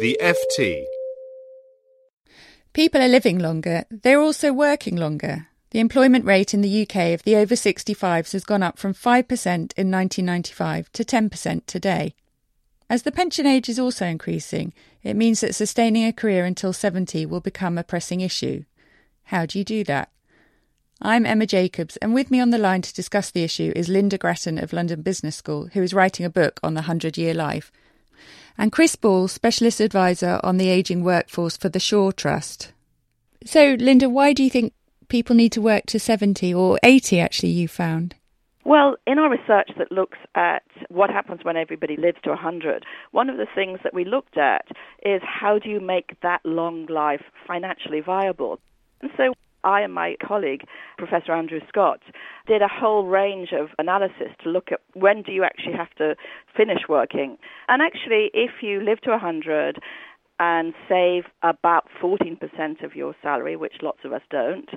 The FT. People are living longer, they're also working longer. The employment rate in the UK of the over 65s has gone up from 5% in 1995 to 10% today. As the pension age is also increasing, it means that sustaining a career until 70 will become a pressing issue. How do you do that? I'm Emma Jacobs, and with me on the line to discuss the issue is Lynda Gratton of London Business School, who is writing a book on the 100 year life, and Chris Ball, Specialist Advisor on the Ageing Workforce for the Shaw Trust. So, Lynda, why do you think people need to work to 70 or 80 actually, you found? Well, in our research that looks at what happens when everybody lives to 100, one of the things that we looked at is how do you make that long life financially viable? And so I and my colleague, Professor Andrew Scott, did a whole range of analysis to look at when do you actually have to finish working. And actually, if you live to 100 and save about 14% of your salary, which lots of us don't,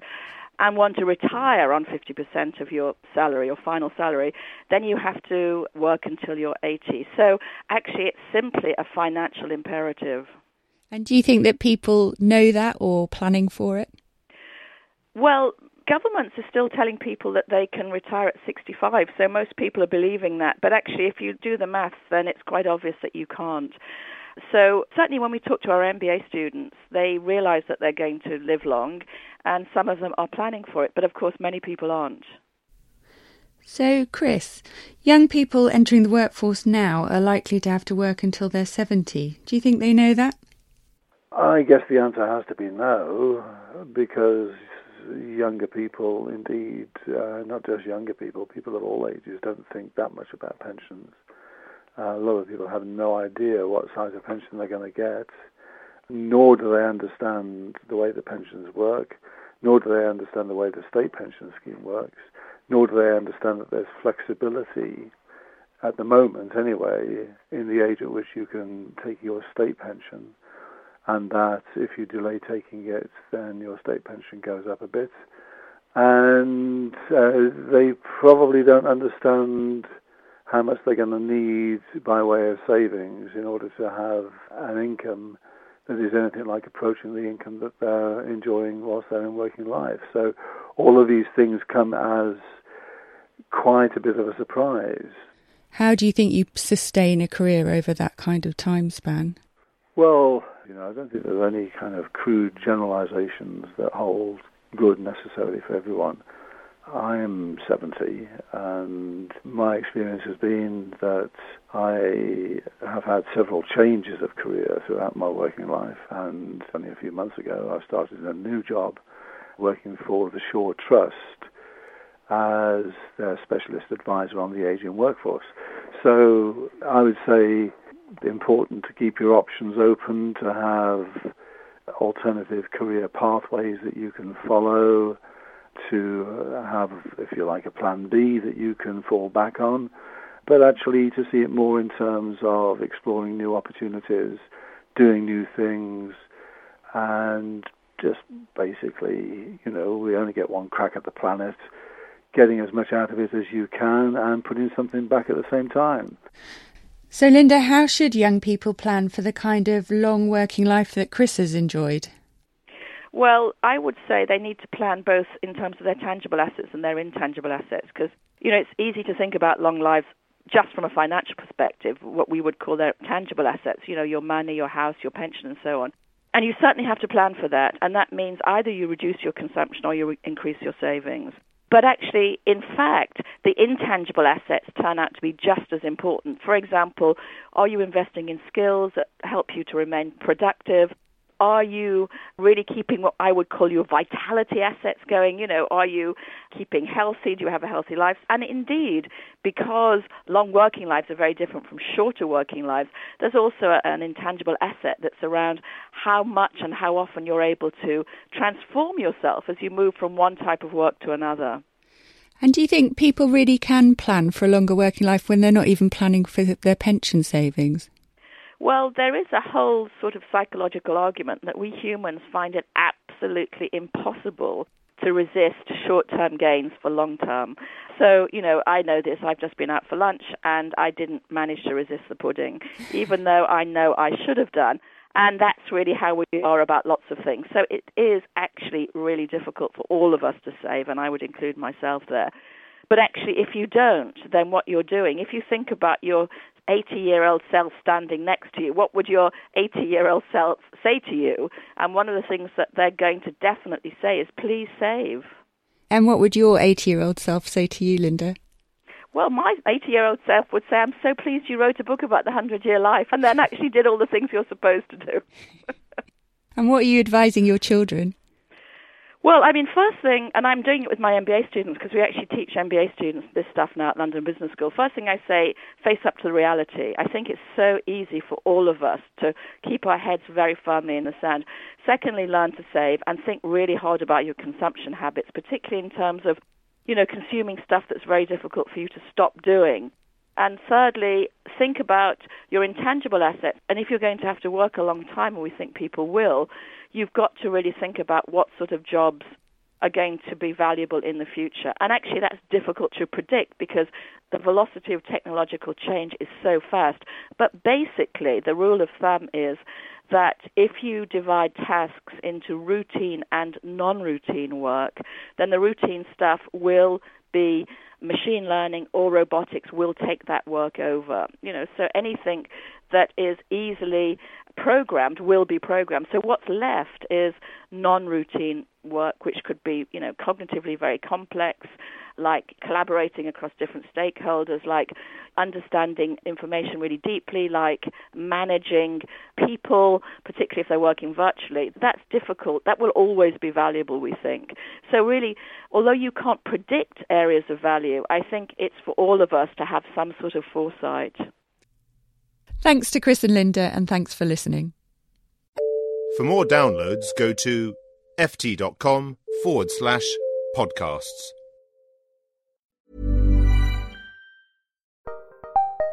and want to retire on 50% of your salary or final salary, then you have to work until you're 80. So actually, it's simply a financial imperative. And do you think that people know that or planning for it? Well, governments are still telling people that they can retire at 65, so most people are believing that. But actually, if you do the maths, then it's quite obvious that you can't. So certainly when we talk to our MBA students, they realize that they're going to live long and some of them are planning for it, but of course many people aren't. So, Chris, young people entering the workforce now are likely to have to work until they're 70. Do you think they know that? I guess the answer has to be no, because younger people, indeed, uh, not just younger people, people of all ages, don't think that much about pensions. Uh, a lot of people have no idea what size of pension they're going to get, nor do they understand the way the pensions work, nor do they understand the way the state pension scheme works, nor do they understand that there's flexibility at the moment, anyway, in the age at which you can take your state pension, and that if you delay taking it, then your state pension goes up a bit. And uh, they probably don't understand how much they're going to need by way of savings in order to have an income that is anything like approaching the income that they're enjoying whilst they're in working life. So all of these things come as quite a bit of a surprise. How do you think you sustain a career over that kind of time span? Well, you know, I don't think there's any kind of crude generalizations that hold good necessarily for everyone. I'm 70, and my experience has been that I have had several changes of career throughout my working life. And only a few months ago, I started a new job working for the Shaw Trust as their specialist advisor on the aging workforce. So I would say important to keep your options open, to have alternative career pathways that you can follow to uh, have, if you like, a plan B that you can fall back on, but actually to see it more in terms of exploring new opportunities, doing new things, and just basically, you know, we only get one crack at the planet, getting as much out of it as you can and putting something back at the same time. So, Lynda, how should young people plan for the kind of long working life that Chris has enjoyed? Well, I would say they need to plan both in terms of their tangible assets and their intangible assets because, you know, it's easy to think about long lives just from a financial perspective, what we would call their tangible assets, you know, your money, your house, your pension, and so on. And you certainly have to plan for that. And that means either you reduce your consumption or you increase your savings. But actually, in fact, the intangible assets turn out to be just as important. For example, are you investing in skills that help you to remain productive? Are you really keeping what I would call your vitality assets going? You know, are you keeping healthy? Do you have a healthy life? And indeed, because long working lives are very different from shorter working lives, there's also an intangible asset that's around how much and how often you're able to transform yourself as you move from one type of work to another. And do you think people really can plan for a longer working life when they're not even planning for their pension savings? Well, there is a whole sort of psychological argument that we humans find it absolutely impossible to resist short term gains for long term. So, you know, I know this. I've just been out for lunch and I didn't manage to resist the pudding, even though I know I should have done. And that's really how we are about lots of things. So it is actually really difficult for all of us to save, and I would include myself there. But actually, if you don't, then what you're doing, if you think about your 80 year old self standing next to you, what would your 80 year old self say to you? And one of the things that they're going to definitely say is, please save. And what would your 80 year old self say to you, Lynda? Well, my 80 year old self would say, I'm so pleased you wrote a book about the 100 year life and then actually did all the things you're supposed to do. and what are you advising your children? Well, I mean, first thing, and I'm doing it with my MBA students because we actually teach MBA students this stuff now at London Business School. First thing I say, face up to the reality. I think it's so easy for all of us to keep our heads very firmly in the sand. Secondly, learn to save and think really hard about your consumption habits, particularly in terms of, you know, consuming stuff that's very difficult for you to stop doing. And thirdly, think about your intangible assets. And if you're going to have to work a long time, and we think people will, you've got to really think about what sort of jobs are going to be valuable in the future. And actually, that's difficult to predict because the velocity of technological change is so fast. But basically, the rule of thumb is that if you divide tasks into routine and non routine work, then the routine stuff will be machine learning or robotics will take that work over. You know, so anything that is easily programmed will be programmed. So what's left is non-routine work, which could be, you know, cognitively very complex, like collaborating across different stakeholders, like understanding information really deeply, like managing people, particularly if they're working virtually. That's difficult. That will always be valuable, we think. So really, although you can't predict areas of value, I think it's for all of us to have some sort of foresight. Thanks to Chris and Lynda, and thanks for listening. For more downloads, go to ft.com forward slash podcasts.